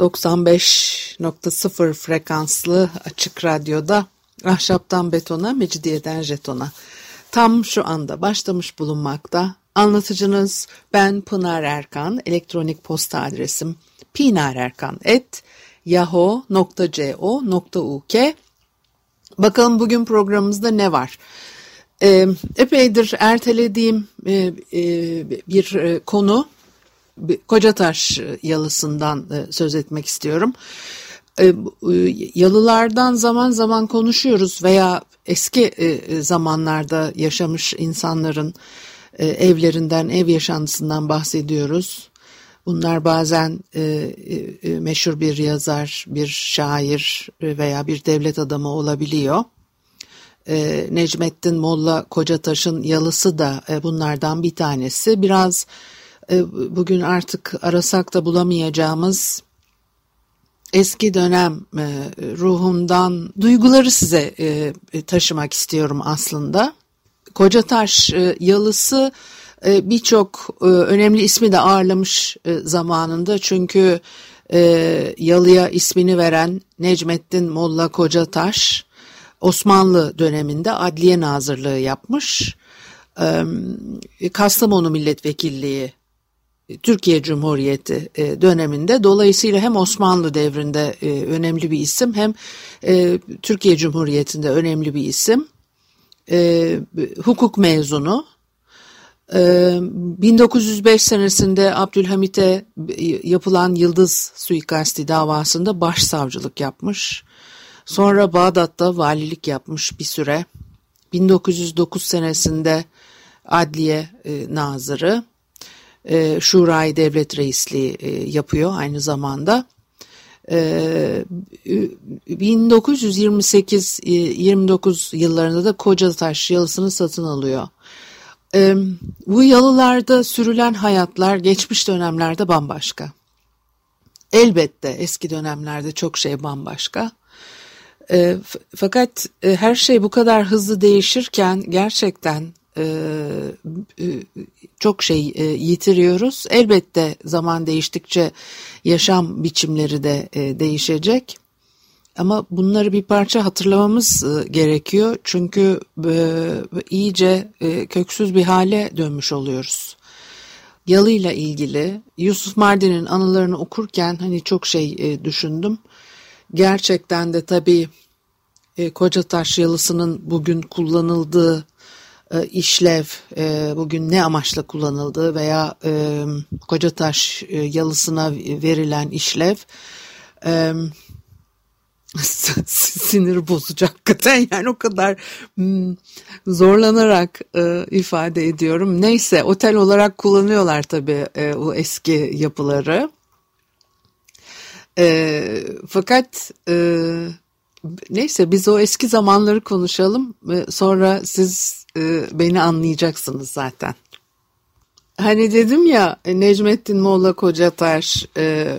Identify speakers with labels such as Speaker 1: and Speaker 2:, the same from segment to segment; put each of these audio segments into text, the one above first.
Speaker 1: 95.0 frekanslı açık radyoda ahşaptan betona, mecidiyeden jetona. Tam şu anda başlamış bulunmakta. Anlatıcınız ben Pınar Erkan. Elektronik posta adresim pinarerkan.yahoo.co.uk Bakalım bugün programımızda ne var? Ee, epeydir ertelediğim e, e, bir e, konu Kocataş yalısından söz etmek istiyorum. Yalılardan zaman zaman konuşuyoruz veya eski zamanlarda yaşamış insanların evlerinden, ev yaşantısından bahsediyoruz. Bunlar bazen meşhur bir yazar, bir şair veya bir devlet adamı olabiliyor. Necmettin Molla Kocataş'ın yalısı da bunlardan bir tanesi. Biraz bugün artık arasak da bulamayacağımız eski dönem ruhundan duyguları size taşımak istiyorum aslında. Kocataş yalısı birçok önemli ismi de ağırlamış zamanında çünkü yalıya ismini veren Necmettin Molla Kocataş Osmanlı döneminde adliye nazırlığı yapmış. Kastamonu milletvekilliği Türkiye Cumhuriyeti döneminde dolayısıyla hem Osmanlı devrinde önemli bir isim hem Türkiye Cumhuriyeti'nde önemli bir isim. Hukuk mezunu. 1905 senesinde Abdülhamit'e yapılan Yıldız suikasti davasında başsavcılık yapmış. Sonra Bağdat'ta valilik yapmış bir süre. 1909 senesinde adliye nazırı. E, Şurayı Devlet Reisliği e, yapıyor aynı zamanda. 1928-29 e, yıllarında da Kocataş yalısını satın alıyor. Bu yalılarda sürülen hayatlar geçmiş dönemlerde bambaşka. Elbette eski dönemlerde çok şey bambaşka. Fakat her şey bu kadar hızlı değişirken gerçekten çok şey e, yitiriyoruz. Elbette zaman değiştikçe yaşam biçimleri de e, değişecek. Ama bunları bir parça hatırlamamız e, gerekiyor. Çünkü iyice köksüz bir hale dönmüş oluyoruz. Yalıyla ilgili Yusuf Mardin'in anılarını okurken hani çok şey düşündüm. Gerçekten de tabii Kocataş yalısının bugün kullanıldığı e, işlev e, bugün ne amaçla kullanıldığı veya e, Kocataş yalısına verilen işlev sinir bozucu hakikaten yani o kadar hmm, zorlanarak ifade ediyorum. Neyse otel olarak kullanıyorlar tabii o eski yapıları. fakat neyse biz o eski zamanları konuşalım. sonra siz e, beni anlayacaksınız zaten. Hani dedim ya Necmettin Molla Kocataş e,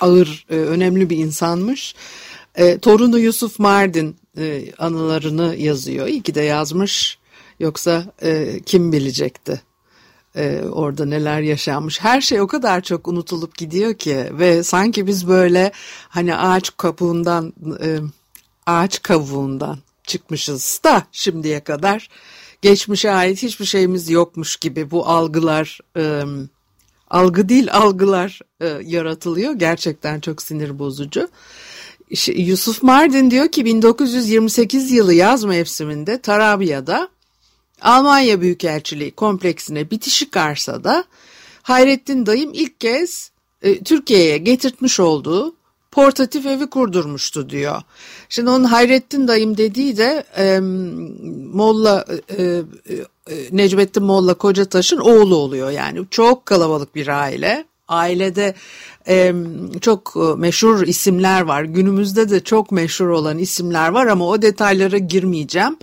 Speaker 1: ağır, e, önemli bir insanmış. E, torunu Yusuf Mardin e, anılarını yazıyor. İyi ki de yazmış. Yoksa e, kim bilecekti e, orada neler yaşanmış. Her şey o kadar çok unutulup gidiyor ki ve sanki biz böyle hani ağaç kabuğundan, e, ağaç kavuğundan çıkmışız da şimdiye kadar geçmişe ait hiçbir şeyimiz yokmuş gibi bu algılar e, algı değil algılar e, yaratılıyor. Gerçekten çok sinir bozucu. Yusuf Mardin diyor ki 1928 yılı yaz mevsiminde Tarabya'da Almanya Büyükelçiliği kompleksine bitişik arsada Hayrettin dayım ilk kez e, Türkiye'ye getirtmiş olduğu portatif evi kurdurmuştu diyor. Şimdi onun Hayrettin dayım dediği de e, Molla e, Necmettin Molla Kocataş'ın oğlu oluyor yani. Çok kalabalık bir aile. Ailede e, çok meşhur isimler var. Günümüzde de çok meşhur olan isimler var ama o detaylara girmeyeceğim.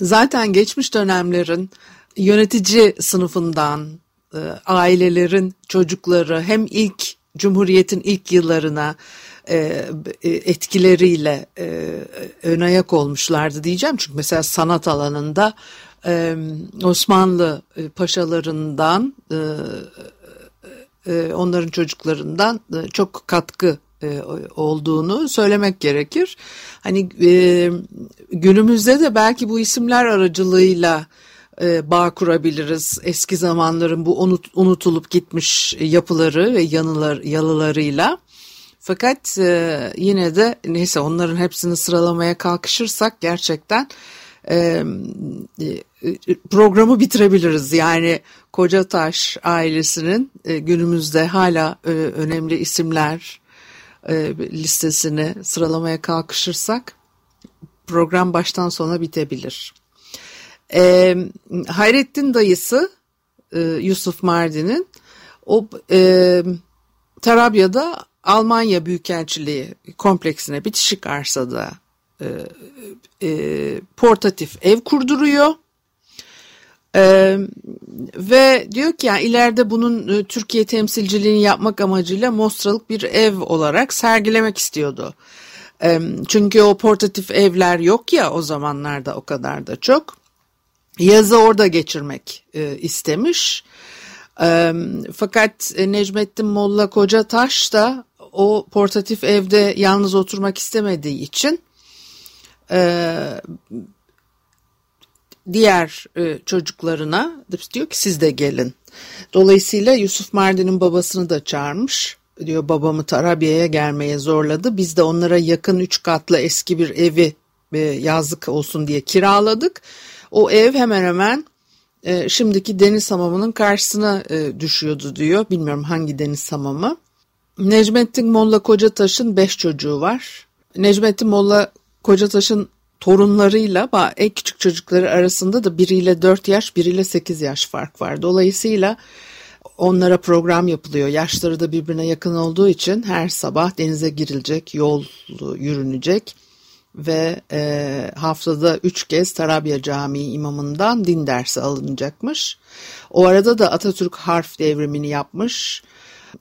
Speaker 1: Zaten geçmiş dönemlerin yönetici sınıfından e, ailelerin çocukları hem ilk Cumhuriyet'in ilk yıllarına e, e, etkileriyle e, ön ayak olmuşlardı diyeceğim. Çünkü mesela sanat alanında e, Osmanlı paşalarından onların çocuklarından çok katkı olduğunu söylemek gerekir. Hani günümüzde de belki bu isimler aracılığıyla bağ kurabiliriz. Eski zamanların bu unut, unutulup gitmiş yapıları ve yanılar, yalılarıyla. Fakat e, yine de neyse onların hepsini sıralamaya kalkışırsak gerçekten e, e, programı bitirebiliriz. Yani Kocataş ailesinin e, günümüzde hala e, önemli isimler e, listesini sıralamaya kalkışırsak program baştan sona bitebilir. E, Hayrettin dayısı e, Yusuf Mardin'in o e, Tarabya'da Almanya Büyükelçiliği kompleksine bitişik arsada e, e, portatif ev kurduruyor. Ee, ve diyor ki yani ileride bunun e, Türkiye temsilciliğini yapmak amacıyla Mostralık bir ev olarak sergilemek istiyordu. Ee, çünkü o portatif evler yok ya o zamanlarda o kadar da çok. Yazı orada geçirmek e, istemiş. E, fakat Necmettin Molla Kocataş da o portatif evde yalnız oturmak istemediği için e, diğer e, çocuklarına diyor ki siz de gelin. Dolayısıyla Yusuf Mardin'in babasını da çağırmış. Diyor babamı Tarabya'ya gelmeye zorladı. Biz de onlara yakın üç katlı eski bir evi e, yazlık olsun diye kiraladık. O ev hemen hemen e, şimdiki deniz hamamının karşısına e, düşüyordu diyor. Bilmiyorum hangi deniz hamamı. Necmettin Molla Kocataş'ın beş çocuğu var. Necmettin Molla Kocataş'ın torunlarıyla en küçük çocukları arasında da biriyle 4 yaş biriyle 8 yaş fark var. Dolayısıyla onlara program yapılıyor. Yaşları da birbirine yakın olduğu için her sabah denize girilecek, yol yürünecek ve e, haftada üç kez Tarabya Camii imamından din dersi alınacakmış. O arada da Atatürk harf devrimini yapmış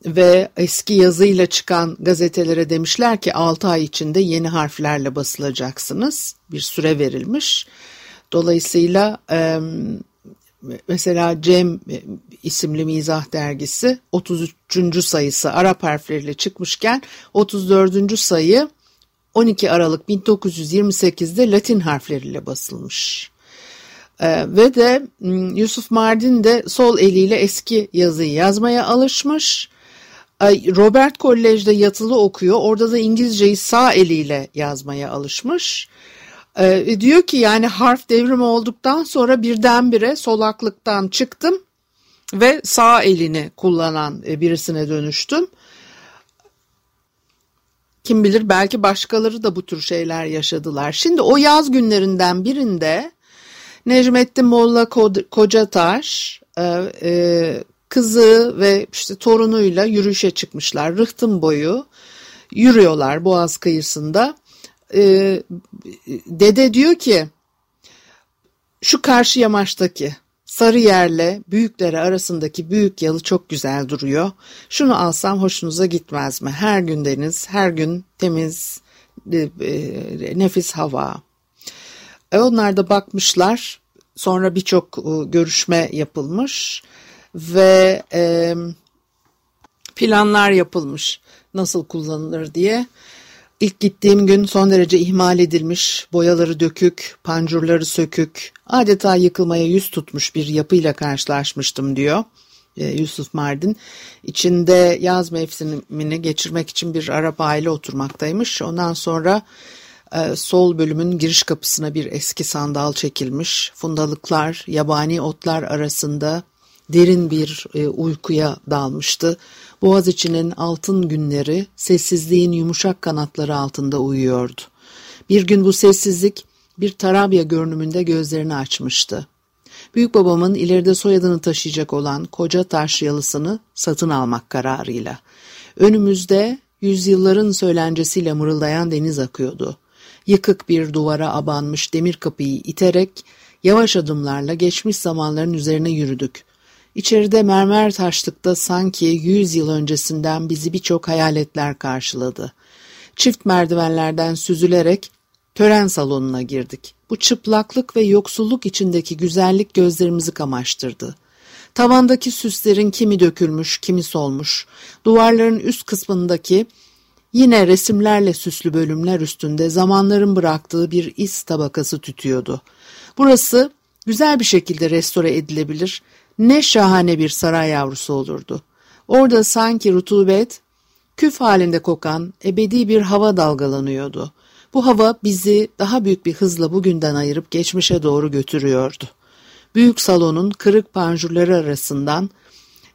Speaker 1: ve eski yazıyla çıkan gazetelere demişler ki 6 ay içinde yeni harflerle basılacaksınız. Bir süre verilmiş. Dolayısıyla mesela Cem isimli mizah dergisi 33. sayısı Arap harfleriyle çıkmışken 34. sayı 12 Aralık 1928'de Latin harfleriyle basılmış. Ee, ve de Yusuf Mardin de sol eliyle eski yazıyı yazmaya alışmış. Robert Kolej'de yatılı okuyor. Orada da İngilizceyi sağ eliyle yazmaya alışmış. Ee, diyor ki yani harf devrimi olduktan sonra birdenbire solaklıktan çıktım ve sağ elini kullanan e, birisine dönüştüm. Kim bilir belki başkaları da bu tür şeyler yaşadılar. Şimdi o yaz günlerinden birinde Necmettin Molla Kocataş e, e, kızı ve işte torunuyla yürüyüşe çıkmışlar. Rıhtım boyu yürüyorlar Boğaz kıyısında. Ee, dede diyor ki şu karşı yamaçtaki sarı yerle büyükleri arasındaki büyük yalı çok güzel duruyor. Şunu alsam hoşunuza gitmez mi? Her gün deniz, her gün temiz, e, e, nefis hava. E onlar da bakmışlar. Sonra birçok görüşme yapılmış ve e, planlar yapılmış nasıl kullanılır diye. İlk gittiğim gün son derece ihmal edilmiş, boyaları dökük, pancurları sökük, adeta yıkılmaya yüz tutmuş bir yapıyla karşılaşmıştım diyor Yusuf Mardin. İçinde yaz mevsimini geçirmek için bir Arap aile oturmaktaymış. Ondan sonra sol bölümün giriş kapısına bir eski sandal çekilmiş. Fundalıklar, yabani otlar arasında derin bir e, uykuya dalmıştı. Boğaziçi'nin altın günleri sessizliğin yumuşak kanatları altında uyuyordu. Bir gün bu sessizlik bir Tarabya görünümünde gözlerini açmıştı. Büyük babamın ileride soyadını taşıyacak olan koca taş yalısını satın almak kararıyla. Önümüzde yüzyılların söylencesiyle mırıldayan deniz akıyordu. Yıkık bir duvara abanmış demir kapıyı iterek yavaş adımlarla geçmiş zamanların üzerine yürüdük. İçeride mermer taşlıkta sanki yüz yıl öncesinden bizi birçok hayaletler karşıladı. Çift merdivenlerden süzülerek tören salonuna girdik. Bu çıplaklık ve yoksulluk içindeki güzellik gözlerimizi kamaştırdı. Tavandaki süslerin kimi dökülmüş, kimi solmuş. Duvarların üst kısmındaki yine resimlerle süslü bölümler üstünde zamanların bıraktığı bir iz tabakası tütüyordu. Burası güzel bir şekilde restore edilebilir, ne şahane bir saray yavrusu olurdu. Orada sanki rutubet, küf halinde kokan ebedi bir hava dalgalanıyordu. Bu hava bizi daha büyük bir hızla bugünden ayırıp geçmişe doğru götürüyordu. Büyük salonun kırık panjurları arasından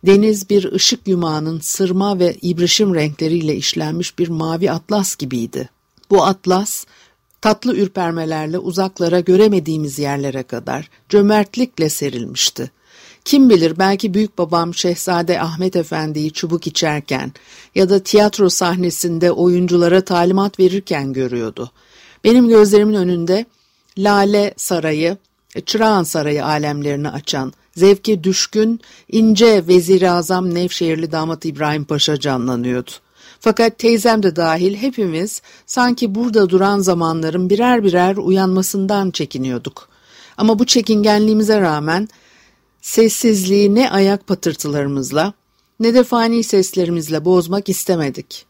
Speaker 1: deniz bir ışık yumağının sırma ve ibrişim renkleriyle işlenmiş bir mavi atlas gibiydi. Bu atlas tatlı ürpermelerle uzaklara göremediğimiz yerlere kadar cömertlikle serilmişti. Kim bilir belki büyük babam Şehzade Ahmet Efendi'yi çubuk içerken ya da tiyatro sahnesinde oyunculara talimat verirken görüyordu. Benim gözlerimin önünde Lale Sarayı, Çırağan Sarayı alemlerini açan, zevke düşkün, ince Vezir-i Azam Nevşehirli damat İbrahim Paşa canlanıyordu. Fakat teyzem de dahil hepimiz sanki burada duran zamanların birer birer uyanmasından çekiniyorduk. Ama bu çekingenliğimize rağmen Sessizliği ne ayak patırtılarımızla ne de fani seslerimizle bozmak istemedik.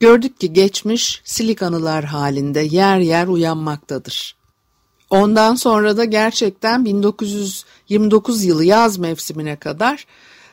Speaker 1: Gördük ki geçmiş silik anılar halinde yer yer uyanmaktadır. Ondan sonra da gerçekten 1929 yılı yaz mevsimine kadar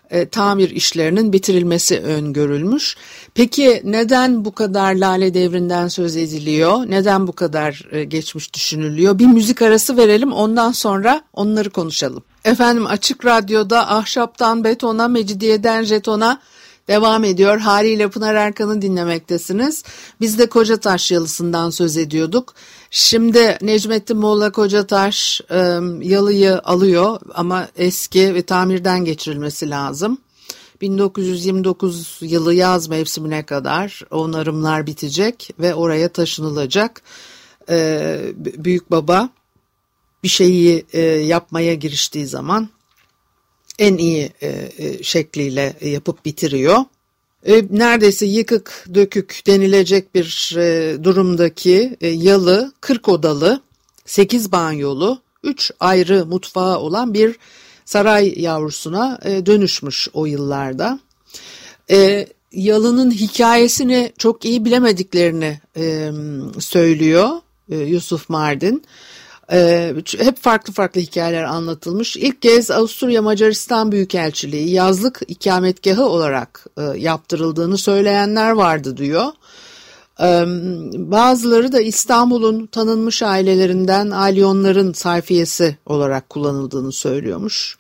Speaker 1: e, tamir işlerinin bitirilmesi öngörülmüş. Peki neden bu kadar lale devrinden söz ediliyor? Neden bu kadar e, geçmiş düşünülüyor? Bir müzik arası verelim ondan sonra onları konuşalım. Efendim Açık Radyo'da ahşaptan betona, mecidiyeden jetona devam ediyor. Haliyle Pınar Erkan'ı dinlemektesiniz. Biz de Kocataş yalısından söz ediyorduk. Şimdi Necmettin Molla Kocataş e, yalıyı alıyor ama eski ve tamirden geçirilmesi lazım. 1929 yılı yaz mevsimine kadar onarımlar bitecek ve oraya taşınılacak. Ee, büyük baba bir şeyi e, yapmaya giriştiği zaman en iyi e, e, şekliyle yapıp bitiriyor. E, neredeyse yıkık dökük denilecek bir durumdaki yalı 40 odalı 8 banyolu 3 ayrı mutfağı olan bir saray yavrusuna dönüşmüş o yıllarda. Yalının hikayesini çok iyi bilemediklerini söylüyor Yusuf Mardin. Ee, hep farklı farklı hikayeler anlatılmış. İlk kez Avusturya Macaristan Büyükelçiliği yazlık ikametgahı olarak e, yaptırıldığını söyleyenler vardı diyor. Ee, bazıları da İstanbul'un tanınmış ailelerinden alyonların sayfiyesi olarak kullanıldığını söylüyormuş.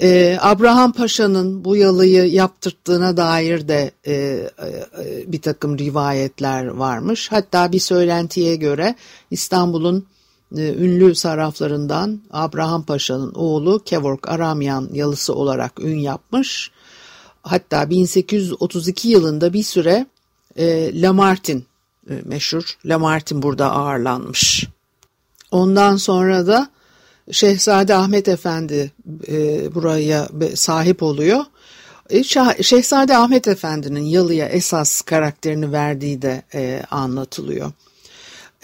Speaker 1: Ee, Abraham Paşa'nın bu yalıyı yaptırttığına dair de e, e, bir takım rivayetler varmış. Hatta bir söylentiye göre İstanbul'un ünlü sarraflarından Abraham Paşa'nın oğlu Kevork Aramyan yalısı olarak ün yapmış. Hatta 1832 yılında bir süre e, Lamartin e, meşhur Lamartin burada ağırlanmış. Ondan sonra da Şehzade Ahmet Efendi e, buraya sahip oluyor. E, Şehzade Ahmet Efendi'nin yalıya esas karakterini verdiği de e, anlatılıyor.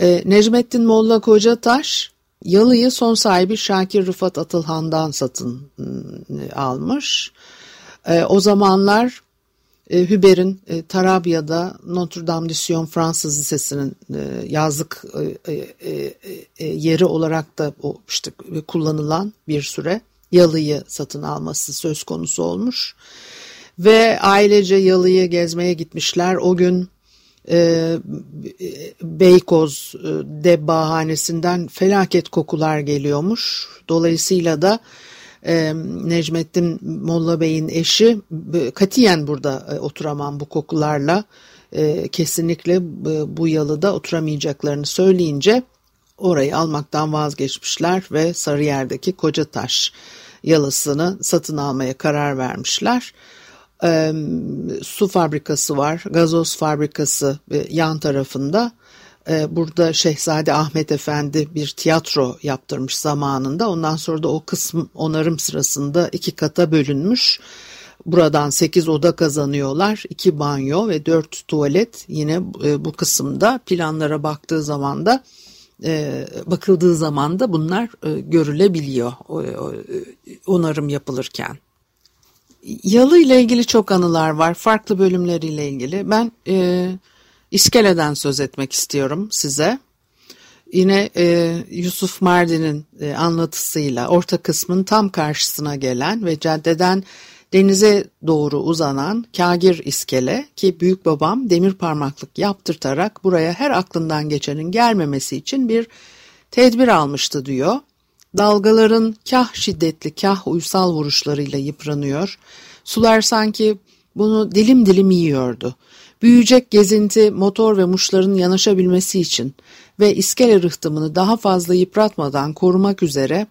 Speaker 1: E, Necmettin Molla Kocataş yalıyı son sahibi Şakir Rıfat Atılhan'dan satın e, almış. E, o zamanlar e, Hüber'in e, Tarabya'da Notre Dame de Sion Fransız Lisesi'nin e, yazlık e, e, e, yeri olarak da o işte kullanılan bir süre yalıyı satın alması söz konusu olmuş. Ve ailece yalıyı gezmeye gitmişler. O gün e, Beykoz de bahanesinden felaket kokular geliyormuş. Dolayısıyla da e, Necmettin Molla Bey'in eşi katiyen burada e, oturamam bu kokularla e, kesinlikle e, bu yalıda oturamayacaklarını söyleyince orayı almaktan vazgeçmişler ve Sarıyer'deki Koca Taş yalısını satın almaya karar vermişler. E, su fabrikası var, gazoz fabrikası yan tarafında. E, burada Şehzade Ahmet Efendi bir tiyatro yaptırmış zamanında. Ondan sonra da o kısım onarım sırasında iki kata bölünmüş. Buradan 8 oda kazanıyorlar. 2 banyo ve 4 tuvalet yine e, bu kısımda planlara baktığı zaman da e, bakıldığı zaman da bunlar e, görülebiliyor onarım yapılırken. Yalı ile ilgili çok anılar var. Farklı bölümleriyle ilgili. Ben e, iskeleden söz etmek istiyorum size. Yine e, Yusuf Mardin'in e, anlatısıyla orta kısmın tam karşısına gelen ve caddeden denize doğru uzanan Kagir iskele ki büyük babam demir parmaklık yaptırtarak buraya her aklından geçenin gelmemesi için bir tedbir almıştı diyor. Dalgaların kah şiddetli kah uysal vuruşlarıyla yıpranıyor. Sular sanki bunu dilim dilim yiyordu. Büyüyecek gezinti motor ve muşların yanaşabilmesi için ve iskele rıhtımını daha fazla yıpratmadan korumak üzere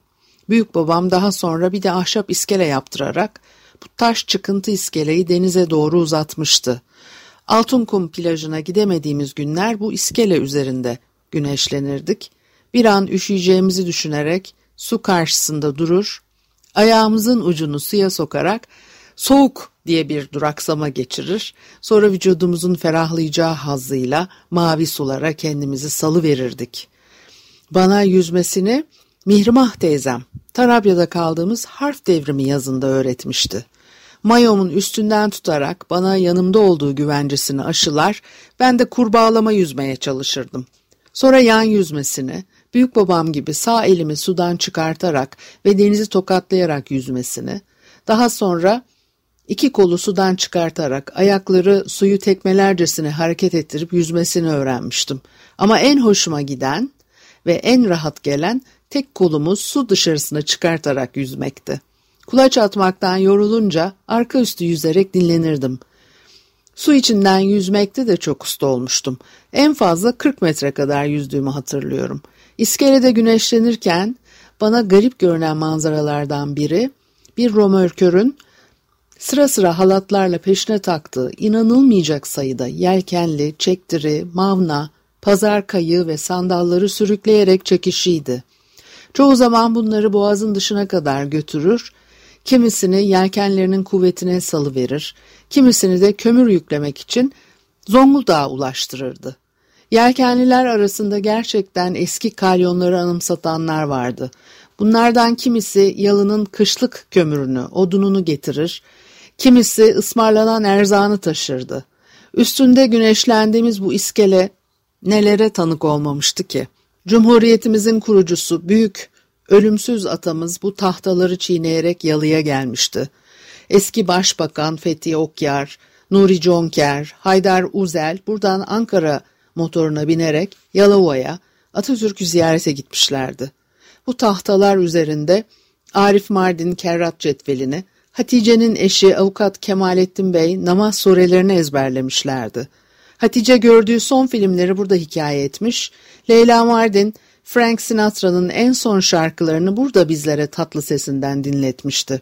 Speaker 1: büyük babam daha sonra bir de ahşap iskele yaptırarak bu taş çıkıntı iskeleyi denize doğru uzatmıştı. Altınkum plajına gidemediğimiz günler bu iskele üzerinde güneşlenirdik. Bir an üşüyeceğimizi düşünerek su karşısında durur, ayağımızın ucunu suya sokarak soğuk diye bir duraksama geçirir, sonra vücudumuzun ferahlayacağı hazzıyla mavi sulara kendimizi salı verirdik. Bana yüzmesini Mihrimah teyzem Tarabya'da kaldığımız harf devrimi yazında öğretmişti. Mayomun üstünden tutarak bana yanımda olduğu güvencesini aşılar, ben de kurbağalama yüzmeye çalışırdım. Sonra yan yüzmesini, büyük babam gibi sağ elimi sudan çıkartarak ve denizi tokatlayarak yüzmesini, daha sonra iki kolu sudan çıkartarak ayakları suyu tekmelercesine hareket ettirip yüzmesini öğrenmiştim. Ama en hoşuma giden ve en rahat gelen tek kolumu su dışarısına çıkartarak yüzmekti. Kulaç atmaktan yorulunca arka üstü yüzerek dinlenirdim. Su içinden yüzmekte de çok usta olmuştum. En fazla 40 metre kadar yüzdüğümü hatırlıyorum. İskelede güneşlenirken bana garip görünen manzaralardan biri bir romörkörün sıra sıra halatlarla peşine taktığı inanılmayacak sayıda yelkenli, çektiri, mavna, pazar kayığı ve sandalları sürükleyerek çekişiydi. Çoğu zaman bunları boğazın dışına kadar götürür, kimisini yelkenlerinin kuvvetine salıverir, kimisini de kömür yüklemek için Zonguldak'a ulaştırırdı. Yelkenliler arasında gerçekten eski kalyonları anımsatanlar vardı. Bunlardan kimisi yalının kışlık kömürünü, odununu getirir, kimisi ısmarlanan erzağını taşırdı. Üstünde güneşlendiğimiz bu iskele nelere tanık olmamıştı ki? Cumhuriyetimizin kurucusu büyük, ölümsüz atamız bu tahtaları çiğneyerek yalıya gelmişti. Eski Başbakan Fethi Okyar, Nuri Conker, Haydar Uzel buradan Ankara motoruna binerek Yalova'ya Atatürk'ü ziyarete gitmişlerdi. Bu tahtalar üzerinde Arif Mardin Kerrat cetvelini, Hatice'nin eşi avukat Kemalettin Bey namaz surelerini ezberlemişlerdi. Hatice gördüğü son filmleri burada hikaye etmiş, Leyla Mardin, Frank Sinatra'nın en son şarkılarını burada bizlere tatlı sesinden dinletmişti.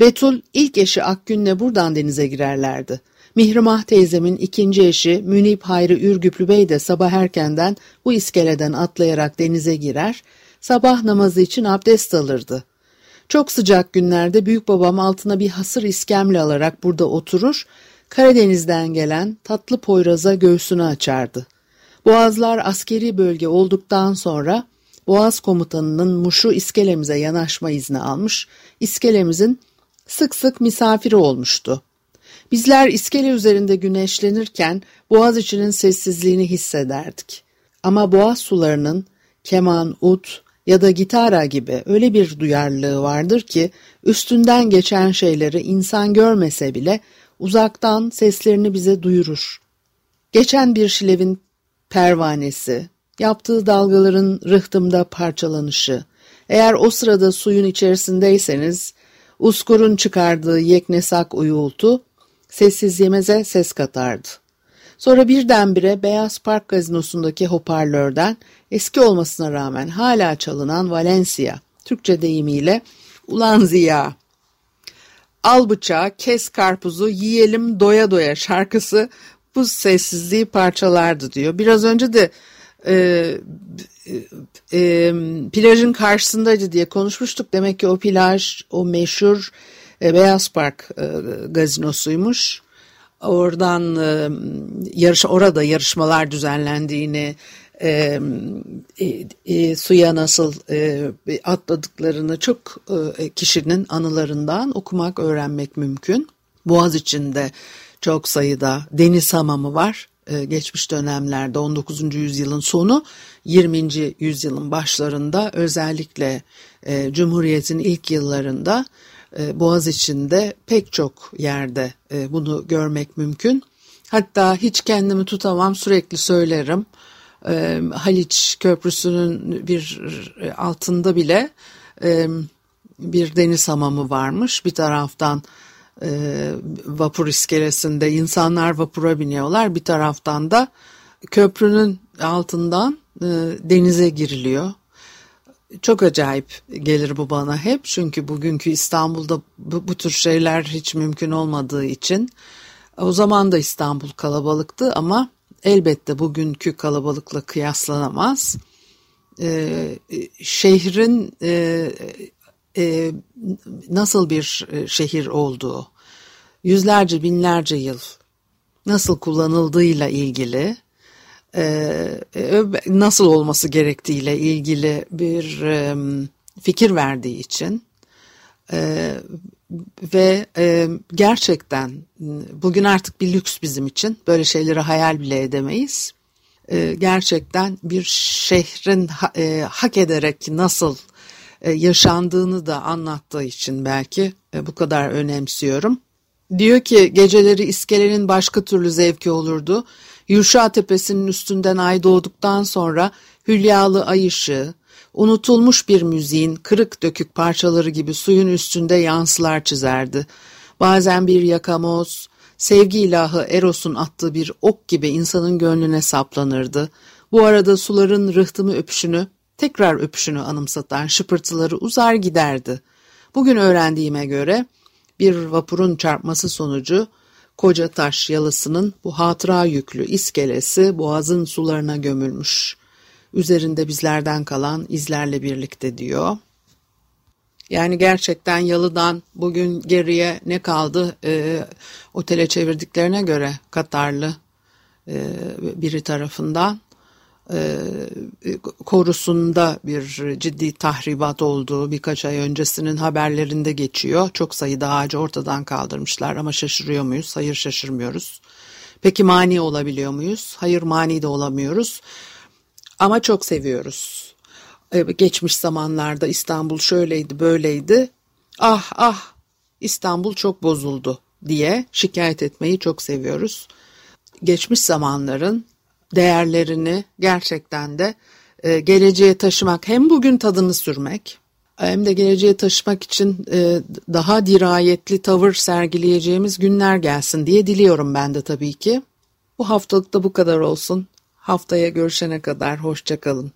Speaker 1: Betul ilk eşi Akgün'le buradan denize girerlerdi. Mihrimah teyzemin ikinci eşi Münip Hayri Ürgüplü Bey de sabah erkenden bu iskeleden atlayarak denize girer, sabah namazı için abdest alırdı. Çok sıcak günlerde büyük babam altına bir hasır iskemle alarak burada oturur, Karadeniz'den gelen tatlı poyraza göğsünü açardı. Boğazlar askeri bölge olduktan sonra Boğaz komutanının Muş'u iskelemize yanaşma izni almış, iskelemizin sık sık misafiri olmuştu. Bizler iskele üzerinde güneşlenirken Boğaz içinin sessizliğini hissederdik. Ama Boğaz sularının keman, ut ya da gitara gibi öyle bir duyarlılığı vardır ki üstünden geçen şeyleri insan görmese bile uzaktan seslerini bize duyurur. Geçen bir şilevin pervanesi, yaptığı dalgaların rıhtımda parçalanışı, eğer o sırada suyun içerisindeyseniz, uskurun çıkardığı yeknesak uyultu, sessizliğimize ses katardı. Sonra birdenbire Beyaz Park gazinosundaki hoparlörden eski olmasına rağmen hala çalınan Valencia, Türkçe deyimiyle Ulan Ziya, Al bıçağı, kes karpuzu, yiyelim doya doya şarkısı bu sessizliği parçalardı diyor. Biraz önce de e, e, plajın karşısındaydı diye konuşmuştuk. Demek ki o plaj o meşhur e, Beyaz Park e, gazinosuymuş. Oradan e, yarış orada yarışmalar düzenlendiğini, e, suya nasıl atladıklarını çok kişinin anılarından okumak, öğrenmek mümkün. Boğaz içinde çok sayıda deniz hamamı var. Geçmiş dönemlerde 19. yüzyılın sonu 20. yüzyılın başlarında özellikle Cumhuriyet'in ilk yıllarında Boğaz içinde pek çok yerde e, bunu görmek mümkün. Hatta hiç kendimi tutamam sürekli söylerim. E, Haliç Köprüsü'nün bir altında bile bir deniz hamamı varmış. Bir taraftan vapur iskelesinde insanlar vapura biniyorlar. Bir taraftan da köprünün altından denize giriliyor. Çok acayip gelir bu bana hep çünkü bugünkü İstanbul'da bu, bu tür şeyler hiç mümkün olmadığı için o zaman da İstanbul kalabalıktı ama elbette bugünkü kalabalıkla kıyaslanamaz. Ee, şehrin e, e, nasıl bir e, şehir olduğu, yüzlerce binlerce yıl nasıl kullanıldığıyla ilgili nasıl olması gerektiğiyle ilgili bir e, fikir verdiği için e, ve gerçekten bugün artık bir lüks bizim için böyle şeyleri hayal bile edemeyiz. Gerçekten bir şehrin hak ederek nasıl yaşandığını da anlattığı için belki bu kadar önemsiyorum. Diyor ki geceleri iskelenin başka türlü zevki olurdu. Yuşa tepesinin üstünden ay doğduktan sonra hülyalı ay ışığı, unutulmuş bir müziğin kırık dökük parçaları gibi suyun üstünde yansılar çizerdi. Bazen bir yakamoz, sevgi ilahı Eros'un attığı bir ok gibi insanın gönlüne saplanırdı. Bu arada suların rıhtımı öpüşünü, tekrar öpüşünü anımsatan şıpırtıları uzar giderdi. Bugün öğrendiğime göre bir vapurun çarpması sonucu Koca taş yalısının bu hatıra yüklü iskelesi boğazın sularına gömülmüş. Üzerinde bizlerden kalan izlerle birlikte diyor. Yani gerçekten yalıdan bugün geriye ne kaldı e, otele çevirdiklerine göre Katarlı e, biri tarafından korusunda bir ciddi tahribat olduğu birkaç ay öncesinin haberlerinde geçiyor. Çok sayıda ağacı ortadan kaldırmışlar ama şaşırıyor muyuz? Hayır şaşırmıyoruz. Peki mani olabiliyor muyuz? Hayır mani de olamıyoruz. Ama çok seviyoruz. E, geçmiş zamanlarda İstanbul şöyleydi böyleydi. Ah ah İstanbul çok bozuldu diye şikayet etmeyi çok seviyoruz. Geçmiş zamanların değerlerini gerçekten de e, geleceğe taşımak hem bugün tadını sürmek hem de geleceğe taşımak için e, daha dirayetli tavır sergileyeceğimiz günler gelsin diye diliyorum ben de tabii ki. Bu haftalık da bu kadar olsun. Haftaya görüşene kadar hoşçakalın.